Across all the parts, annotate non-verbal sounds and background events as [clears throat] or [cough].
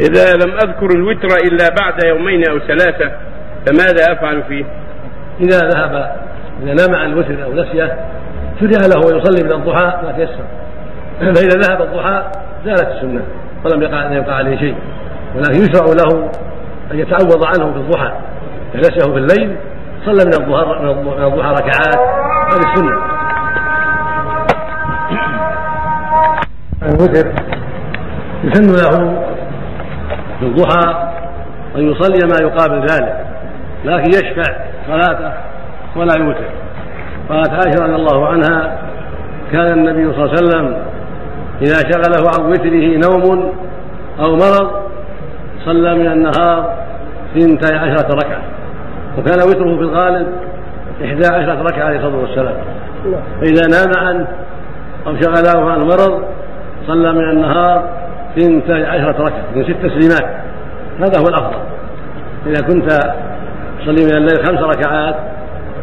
إذا لم أذكر الوتر إلا بعد يومين أو ثلاثة فماذا أفعل فيه؟ إذا ذهب إذا نام عن الوتر أو نسيه شرع له أن يصلي من الضحى ما تيسر. [clears throat] فإذا ذهب الضحى زالت السنة ولم يقع يقع عليه شيء. ولكن يشرع له أن يتعوض عنه في الضحى إذا نسيه في الليل صلى من الضحى من الضحى ركعات هذه السنة. الوتر يسن له في الضحى أن يصلي ما يقابل ذلك لكن يشفع صلاته ولا يوتر. قالت عائشة رضي الله عنها كان النبي صلى الله عليه وسلم إذا شغله عن وتره نوم أو مرض صلى من النهار ثنتي عشرة ركعة. وكان وتره في الغالب إحدى عشرة ركعة عليه الصلاة والسلام. فإذا نام عنه أو شغله عن مرض صلى من النهار ثنتي عشرة ركعة من ست تسليمات. هذا هو الأفضل. إذا كنت تصلي من الليل خمس ركعات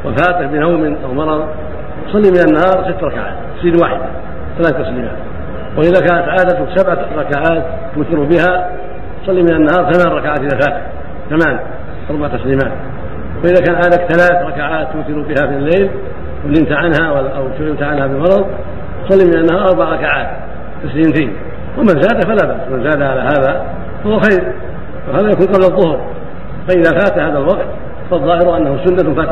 وفاتك بنوم أو مرض صلي من النهار ست ركعات تصير واحدة ثلاث تسليمات. وإذا كانت عادتك سبعة ركعات توتر بها صلي من النهار ثمان ركعات إذا فاتك ثمان أربع تسليمات. وإذا كان عادك ثلاث ركعات توتر بها في الليل ولنت عنها أو شغلت عنها بمرض صلي من النهار أربع ركعات تسليمتين. ومن زاد فلا بأس من زاد على هذا فهو خير وهذا يكون قبل الظهر فإذا فات هذا الوقت فالظاهر أنه سنة فات